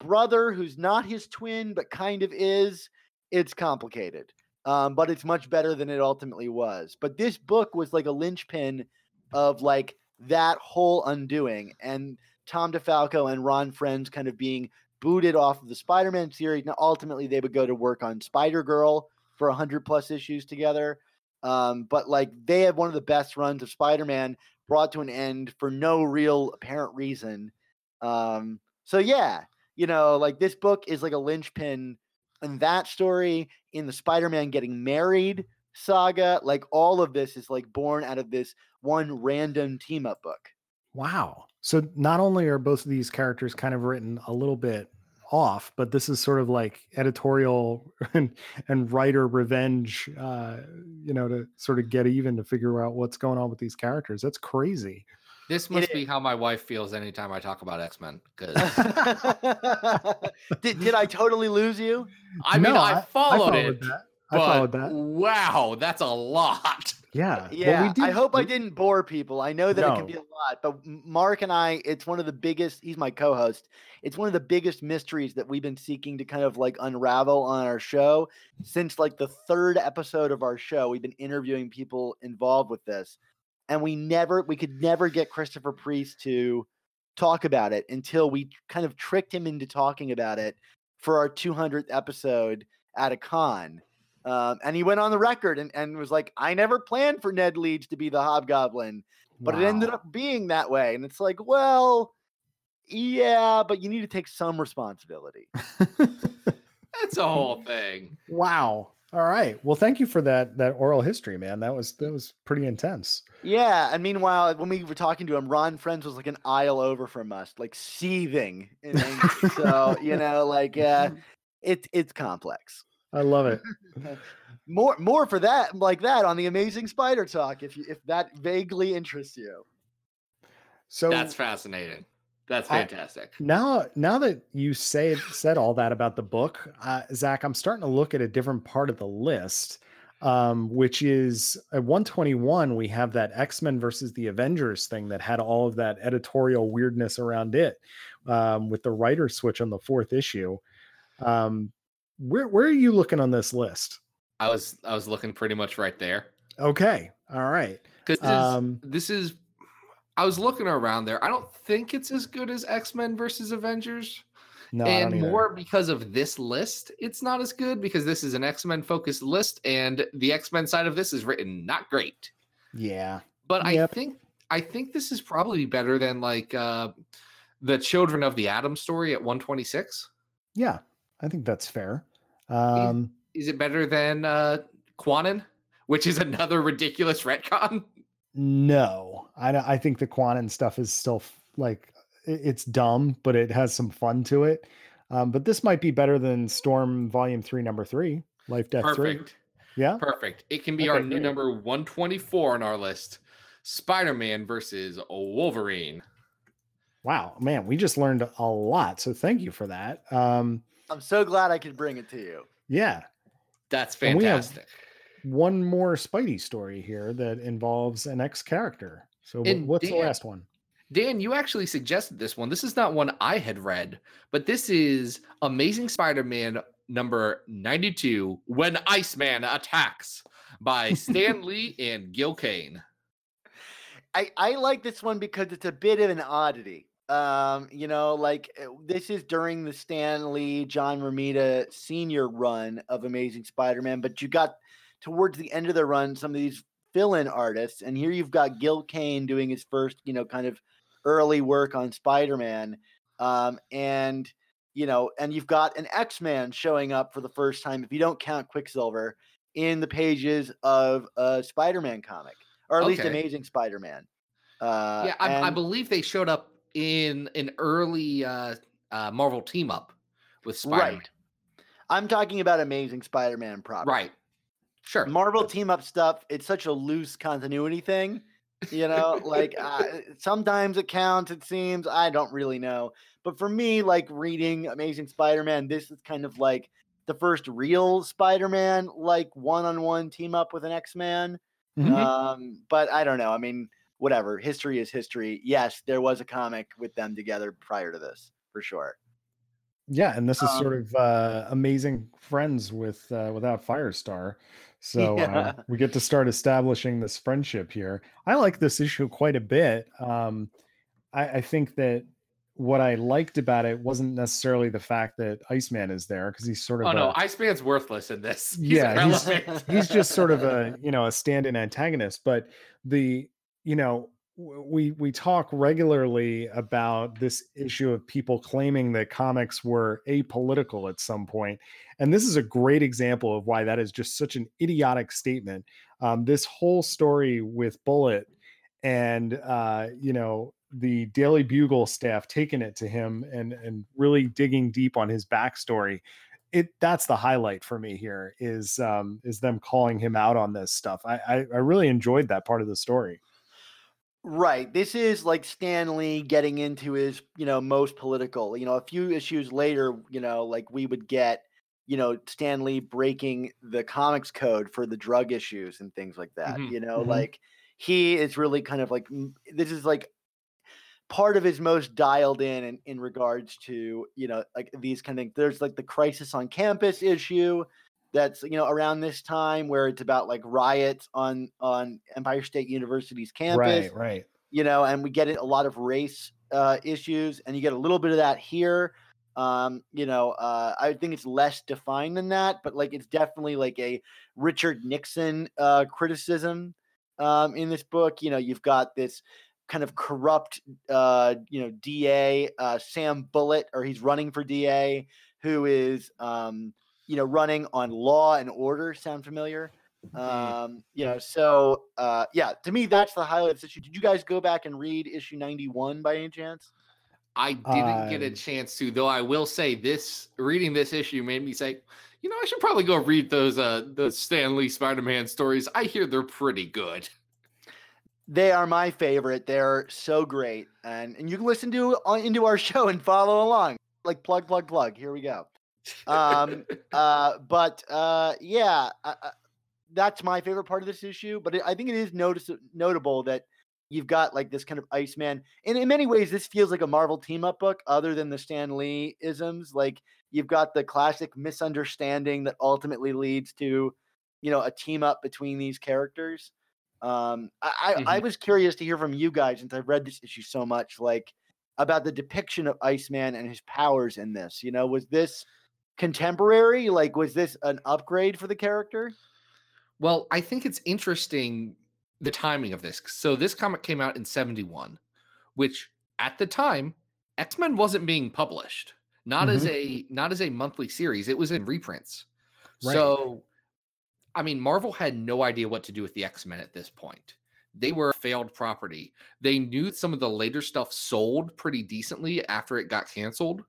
brother who's not his twin but kind of is. It's complicated. Um, but it's much better than it ultimately was. But this book was like a linchpin of like that whole undoing and Tom DeFalco and Ron Frenz kind of being booted off of the Spider-Man series. Now, ultimately, they would go to work on Spider Girl for hundred plus issues together. Um, but like they had one of the best runs of Spider-Man brought to an end for no real apparent reason. Um, so yeah, you know, like this book is like a linchpin in that story, in the Spider-Man getting married saga. Like all of this is like born out of this one random team up book. Wow. So not only are both of these characters kind of written a little bit off, but this is sort of like editorial and, and writer revenge, uh, you know, to sort of get even to figure out what's going on with these characters. That's crazy. This must i- be how my wife feels anytime I talk about X Men. Because did, did I totally lose you? I mean, No, I, followed it, that. I followed that. wow, that's a lot. Yeah. Well, we Yeah, I hope I didn't bore people. I know that it can be a lot, but Mark and I, it's one of the biggest. He's my co-host. It's one of the biggest mysteries that we've been seeking to kind of like unravel on our show since like the third episode of our show. We've been interviewing people involved with this, and we never, we could never get Christopher Priest to talk about it until we kind of tricked him into talking about it for our 200th episode at a con. Um, and he went on the record and, and was like, I never planned for Ned Leeds to be the hobgoblin, but it ended up being that way. And it's like, well, yeah, but you need to take some responsibility. That's a whole thing. wow. All right. Well, thank you for that that oral history, man. That was that was pretty intense. Yeah. And meanwhile, when we were talking to him, Ron Frenz was like an aisle over from us, like seething. In so, you know, like, uh, it, it's complex. I love it. More, more for that, like that on the Amazing Spider Talk, if you, if that vaguely interests you. So That's fascinating. That's I- fantastic. now now that you say said all that about the book uh, zach i'm starting to look at a different part of the list um, which is at 121 we have that x-men versus the avengers thing that had all of that editorial weirdness around it um, with the writer switch on the fourth issue um, where, where are you looking on this list I was I was looking pretty much right there okay all right because this, Um, is- this is. I was looking around there. I don't think it's as good as X Men versus Avengers. no and more because of this list, it's not as good because this is an X Men focused list, and the X Men side of this is written not great. yeah But I think I think this is probably better than like uh, the Children of the Atom story at 126. yeah i think that's fair um, Is it better than uh, Kwannon, which is another ridiculous retcon? No, I I think the Kwannon stuff is still like it's dumb, but it has some fun to it. Um, but this might be better than Storm Volume Three, Number Three, Life Death Three. Perfect. Yeah, Perfect. It can be our Okay, new great. number 124 on our list. Spider-Man versus Wolverine. wow, man, we just learned a lot. So thank you for that. Um, I'm so glad I could bring it to you. Yeah. That's And we have- fantastic. One more Spidey story here that involves an ex character. So And what's the last one? Dan, you actually suggested this one. This is not one I had read, but this is Amazing Spider-Man number 92, When Iceman Attacks by Stan Lee and Gil Kane. I, I like this one because it's a bit of an oddity. Um, you know, like uh, this is during the Stan Lee, John Romita senior run of Amazing Spider-Man, but you got towards the end of the run some of these fill-in artists, and here you've got Gil Kane doing his first, you know, kind of early work on Spider-Man. Um, and you know, and you've got an X-Man showing up for the first time, if you don't count Quicksilver, in the pages of a Spider-Man comic, or at least Amazing Spider-Man. Uh, yeah, I, I believe they showed up in an early uh, uh, Marvel team up with Spider-Man. Right. I'm talking about Amazing Spider-Man proper. Right. Sure. Marvel team up stuff. It's such a loose continuity thing. You know, like uh, sometimes it counts. It seems I don't really know, but for me, like reading Amazing Spider-Man, this is kind of like the first real Spider-Man, like one-on-one team up with an X-Man. Mhm. Um, but I don't know. I mean, whatever. History is history. Yes, there was a comic with them together prior to this, for sure. Yeah, and this is Um, sort of uh, amazing friends with uh, without Firestar. So Yeah. uh, we get to start establishing this friendship here. I like this issue quite a bit. Um, I, I think that what I liked about it wasn't necessarily the fact that Iceman is there because he's sort of Oh no, Iceman's worthless in this. He's Yeah, he's- he's just sort of a you know a stand-in antagonist but the you know we we talk regularly about this issue of people claiming that comics were apolitical at some point and this is a great example of why that is just such an idiotic statement. Um, this whole story with Bullit and uh, you know the daily bugle staff taking it to him and and really digging deep on his backstory it that's the highlight for me here is um is them calling him out on this stuff. I i, I really enjoyed that part of the story Right. This is like Stan Lee getting into his, you know, most political. You know, a few issues later, you know, like we would get, you know, Stan Lee breaking the comics code for the drug issues and things like that. Mhm, You know, mhm. like he is really kind of like this is like part of his most dialed in, in in regards to, you know, like these kind of things. There's like the crisis on campus issue that's you know around this time where it's about like riots on on Empire State University's campus right right you know, and we get a lot of race uh, issues, and you get a little bit of that here. Um, you know, uh, I think it's less defined than that, but like it's definitely like a Richard Nixon uh, criticism um, in this book. You know, you've got this kind of corrupt, uh, you know, DA uh, Sam Bullit, or he's running for DA, who is, um, you know, running on law and order. Sound familiar? Um, you know, so uh, yeah, to me, that's the highlight of this issue. Did you guys go back and read issue 91 by any chance? I didn't get a Um, chance to, though. I will say this: reading this issue made me say, you know, I should probably go read those uh the Stan Lee Spider-Man stories. I hear they're pretty good. They are my favorite. They're so great, and and you can listen to on into our show and follow along. Like plug, plug, plug. Here we go. Um, uh, but uh, yeah, uh, uh, that's my favorite part of this issue. But it, I think it is notice notable that you've got like this kind of Iceman, and in many ways, this feels like a Marvel team up book, other than the Stan Lee isms. Like you've got the classic misunderstanding that ultimately leads to, you know, a team up between these characters. Um, I, I, I was curious to hear from you guys since I've read this issue so much, like about the depiction of Iceman and his powers in this. You know, was this contemporary? Like, was this an upgrade for the character? Well, I think it's interesting the timing of this. So this comic came out in 71, which at the time X-Men wasn't being published. Not as mm-hmm. a not as a monthly series. It was in reprints. Right. So I mean Marvel had no idea what to do with the X-Men at this point. They were a failed property. They knew some of the later stuff sold pretty decently after it got canceled.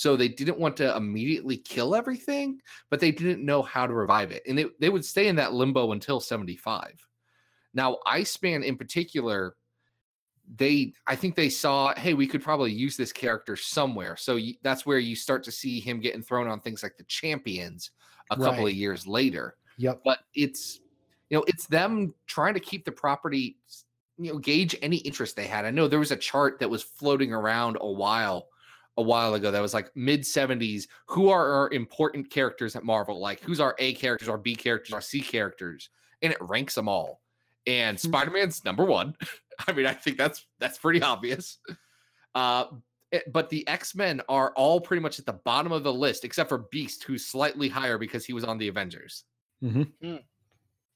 So they didn't want to immediately kill everything, but they didn't know how to revive it. And it, they would stay in that limbo until 75. Now, Iceman in particular, they I think they saw, hey, we could probably use this character somewhere. So y- that's where you start to see him getting thrown on things like the champions a couple of years later. Yep. But it's you know, it's them trying to keep the property you know, gauge any interest they had. I know there was a chart that was floating around a while a while ago that was like mid 70s who are our important characters at Marvel? Like who's our A characters, our B characters, our C characters, and it ranks them all. And Hmm. Spider-Man's number 1. I mean, I think that's that's pretty obvious. Uh it- but the X-Men are all pretty much at the bottom of the list except for Beast who's slightly higher because he was on the Avengers. hmm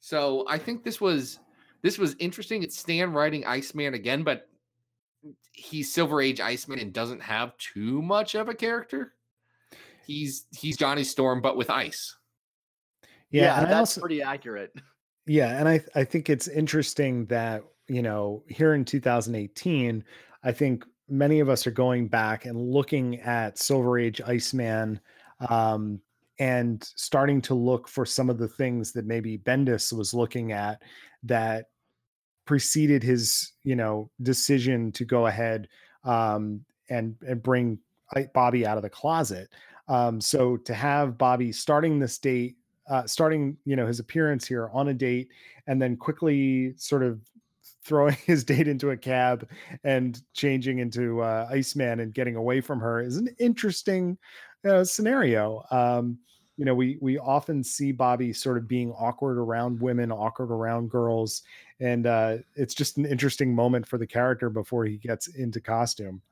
So I think this was this was interesting. It's Stan writing Iceman again, but he's Silver Age Iceman and doesn't have too much of a character. He's he's Johnny Storm, but with ice. Yeah, and I that's also, pretty accurate. Yeah, and I I think it's interesting that you know here in 2018, I think many of us are going back and looking at Silver Age Iceman, um, and starting to look for some of the things that maybe Bendis was looking at that preceded his you know decision to go ahead um, and and bring Bobby out of the closet. Um, so to have Bobby starting this date uh, starting you know his appearance here on a date and then quickly sort of throwing his date into a cab and changing into uh, Iceman and getting away from her is an interesting uh, scenario. Um, you know, we we often see Bobby sort of being awkward around women, awkward around girls, and uh, it's just an interesting moment for the character before he gets into costume.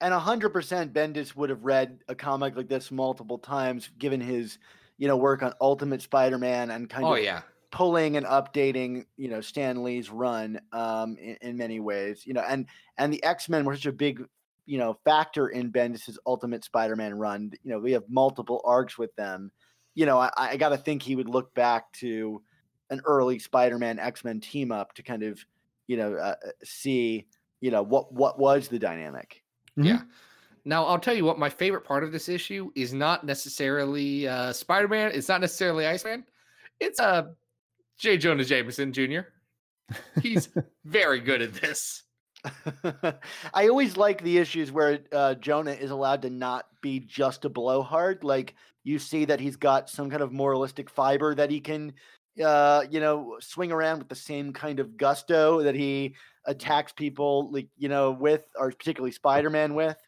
And 100% Bendis would have read a comic like this multiple times, given his, you know, work on Ultimate Spider-Man and kind Oh of yeah. pulling and updating, you know, Stan Lee's run um, in, in many ways. You know, and and the X-Men were such a big, you know, factor in Bendis's Ultimate Spider-Man run. You know, we have multiple arcs with them. You know, I, I got to think he would look back to an early Spider-Man X-Men team up to kind of, you know, uh, uh, see, you know, what what was the dynamic. Yeah. Now I'll tell you what my favorite part of this issue is not necessarily uh Spider-Man, it's not necessarily Iceman. It's uh J. Jonah Jameson Jr. He's very good at this. I always like the issues where uh, Jonah is allowed to not be just a blowhard. Like you see that he's got some kind of moralistic fiber that he can, uh, you know, swing around with the same kind of gusto that he attacks people, like you know, with, or particularly Spider-Man with.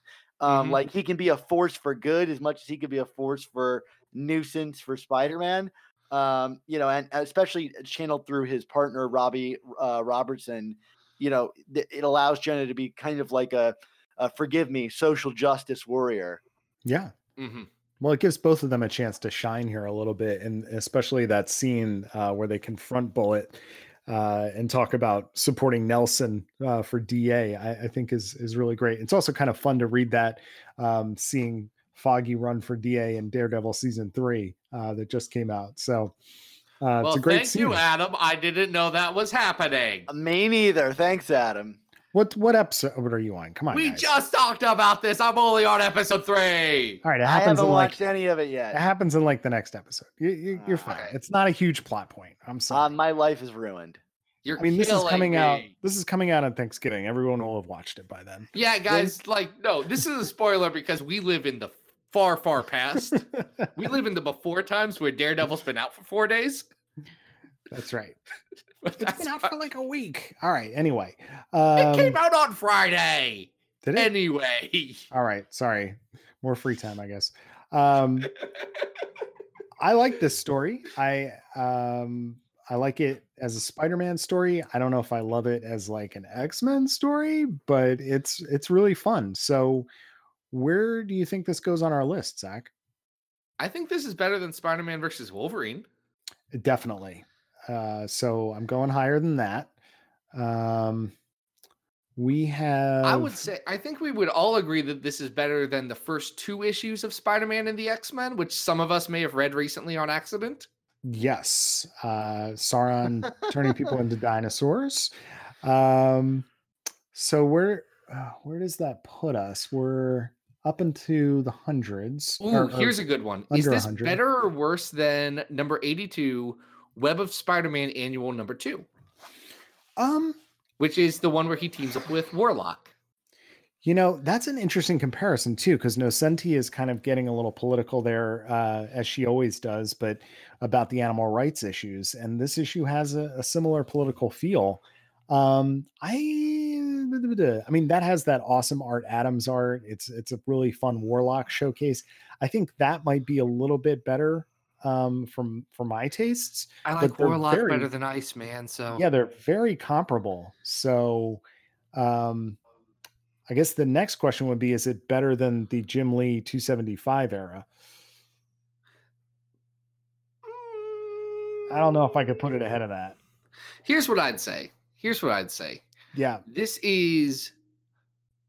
Um, Mhm. Like he can be a force for good as much as he could be a force for nuisance for Spider-Man. Um, you know, and especially channeled through his partner Robbie uh, Robertson you know, th- it allows Jonah to be kind of like a, a forgive me, social justice warrior. Yeah. Mhm. Well, it gives both of them a chance to shine here a little bit, and especially that scene uh, where they confront Bullit uh, and talk about supporting Nelson uh, for DA. I, I think is is really great. It's also kind of fun to read that, um, seeing Foggy run for DA in Daredevil season three uh, that just came out. So uh, well, it's a great thank scene. you, Adam. I didn't know that was happening. Me neither. Thanks, Adam. What what episode are you on? Come on, We guys. just talked about this. I'm only on episode three. all right. It happens I haven't in like watched any of it yet. it happens in like the next episode. You, you, you're Ah, fine. okay. It's not a huge plot point. I'm sorry. Uh, my life is ruined. You're I mean, this is killing coming out. This is coming out on Thanksgiving. Everyone will have watched it by then. Yeah, guys, like, no, this is a spoiler because we live in the far, far past. we live in the before times where Daredevil's been out for four days. That's right. But It's that's been out for like a week. All right. Anyway, it um, came out on Friday. did it? Anyway. All right. Sorry. More free time, I guess. Um, I like this story. I um, I like it as a Spider-Man story. I don't know if I love it as like an X-Men story, but it's it's really fun. So, where do you think this goes on our list, Zach? I think this is better than Spider Man versus Wolverine. Definitely. Uh, so I'm going higher than that. Um, we have. I would say, I think we would all agree that this is better than the first two issues of Spider Man and the X Men, which some of us may have read recently on accident. Yes, uh, Sauron turning people into dinosaurs. Um, so where uh, where does that put us? We're up into the hundreds. Ooh, or- or- here's a good one. Is this 100. better or worse than number 82, Web of Spider Man Annual number two, um, which is the one where he teams up with Warlock? You know, that's an interesting comparison too, because Nocenti is kind of getting a little political there, uh, as she always does, but about the animal rights issues. And this issue has a, a similar political feel. Um, I, I mean, that has that awesome Art Adams art. It's it's a really fun Warlock showcase. I think that might be a little bit better um, from for my tastes. I like Warlock very- better than Iceman. So yeah they're very comparable so um i guess the next question would be is it better than the jim lee 275 era i don't know if i could put it ahead of that Here's what I'd say. Here's what I'd say. Yeah This is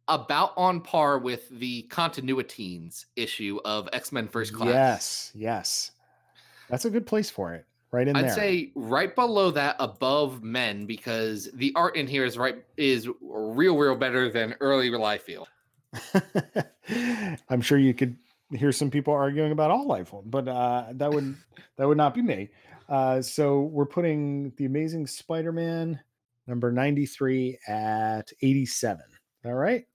about on par with the continuities issue of X Men First Class. yes yes that's a good place for it right in there. I'd say right below that, above Men, because the art in here is right is real, real better than early Liefeld. i'm sure you could hear some people arguing about all life but uh that would that would not be me uh so we're putting the amazing spider-man number 93 at 87 all right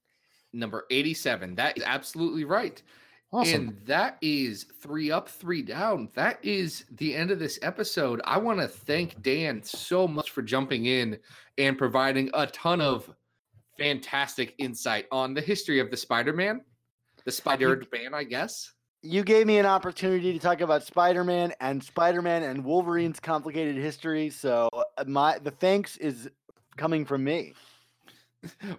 Number 87. That is absolutely right. awesome And that is three up, three down. That is the end of this episode. I want to thank Dan so much for jumping in and providing a ton of fantastic insight on the history of the Spider Man, the Spider Man, I guess. You gave me an opportunity to talk about Spider-Man and Spider-Man and Wolverine's complicated history. So uh, my the thanks is coming from me.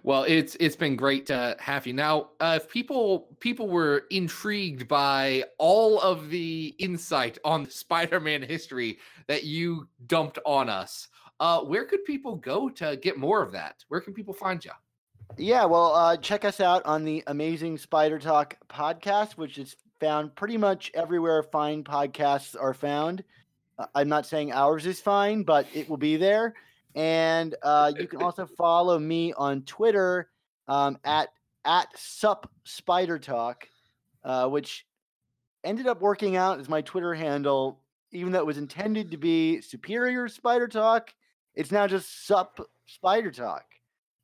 Well, it's it's been great to have you. Now, uh, if people people were intrigued by all of the insight on the Spider-Man history that you dumped on us, uh, where could people go to get more of that? Where can people find you? Yeah, well, uh, check us out on the Amazing Spider Talk podcast, which is found pretty much everywhere fine podcasts are found. Uh, I'm not saying ours is fine, but it will be there. And uh, you can also follow me on Twitter um, at at sup spider talk, uh, which ended up working out as my Twitter handle, even though it was intended to be Superior Spider Talk. It's now just sup spider talk.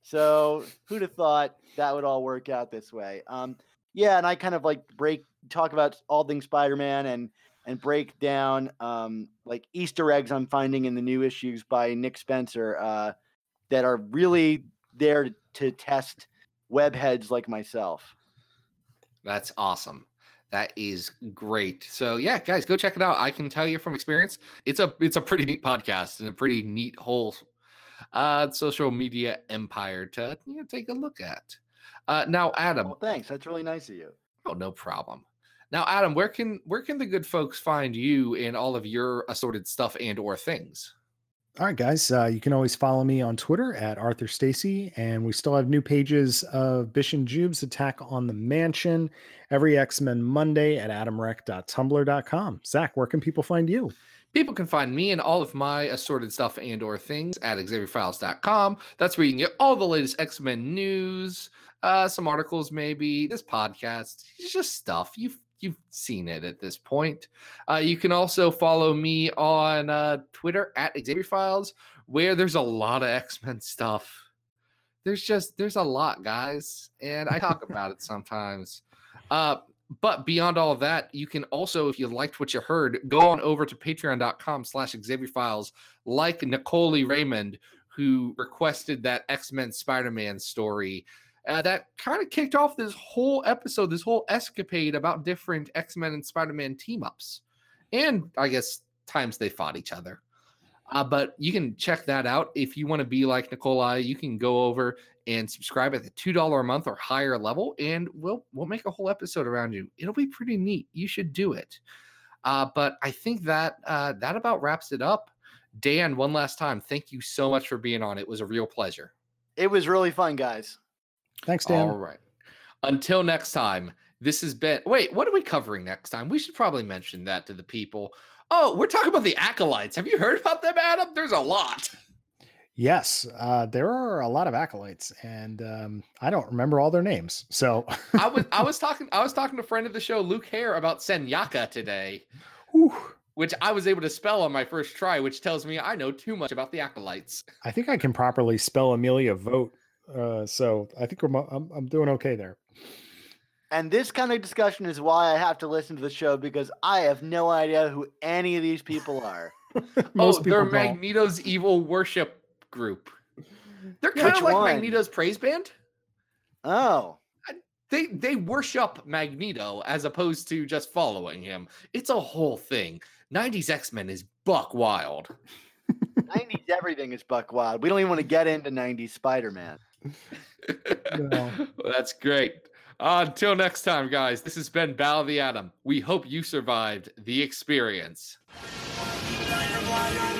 So who'd have thought that would all work out this way? Um, yeah, and I kind of like break talk about all things Spider-Man and and break down um, like Easter eggs I'm finding in the new issues by Nick Spencer uh, that are really there to, test web heads like myself. That's awesome. That is great. So yeah, guys, go check it out. I can tell you from experience, it's a it's a pretty neat podcast and a pretty neat whole uh social media empire to you know, take a look at. Uh now Adam, Well, thanks. That's really nice of you. oh no problem. Now Adam, where can where can the good folks find you and all of your assorted stuff and or things? All right, guys. Uh, you can always follow me on Twitter at Arthur Stacy, and we still have new pages of Bish and Jube's Attack on the Mansion every X Men Monday at adamrec.tumblr.com. Zach, where can people find you? People can find me and all of my assorted stuff and or things at xavierfiles.com. That's where you can get all the latest X-Men news, uh, some articles maybe, this podcast, it's just stuff. You've you've seen it at this point. Uh, you can also follow me on uh, Twitter at Xavier Files, where there's a lot of X-Men stuff. There's just there's a lot, guys, and I talk about it sometimes. Uh, but beyond all of that, you can also, if you liked what you heard, go on over to patreon.com slash Xavier Files, like Nikolai Raymond, who requested that X-Men Spider-Man story. Uh, that kind of kicked off this whole episode, this whole escapade about different X-Men and Spider-Man team-ups. And I guess times they fought each other. Uh, but you can check that out. If you want to be like Nikolai, you can go over and subscribe at the two dollar a month or higher level, and we'll we'll make a whole episode around you. It'll be pretty neat. You should do it. Uh, but I think that uh, that about wraps it up. Dan, one last time, thank you so much for being on. It was a real pleasure. It was really fun, guys. Thanks, Dan. All right. Until next time, this has been. Wait, what are we covering next time? We should probably mention that to the people. Oh, we're talking about the acolytes. Have you heard about them, Adam? There's a lot. Yes, uh, there are a lot of acolytes, and um, I don't remember all their names. So, I was I was talking I was talking to a friend of the show, Luke Hare, about Senyaka today, Whew. which I was able to spell on my first try, which tells me I know too much about the acolytes. I think I can properly spell Amelia Voght Uh, so I think we're, I'm, I'm doing okay there. And this kind of discussion is why I have to listen to the show because I have no idea who any of these people are. Most oh, people they're don't. Magneto's evil worship group. They're kind which of like one? Magneto's praise band. Oh, They they worship Magneto as opposed to just following him. It's a whole thing. 90s X-Men is buck wild. 90s everything is Buck Wild. We don't even want to get into 90s Spider Man. No. Well, That's great. Uh, until next time, guys, this has been Battle of the Atom. We hope you survived the experience. Spider, Spider,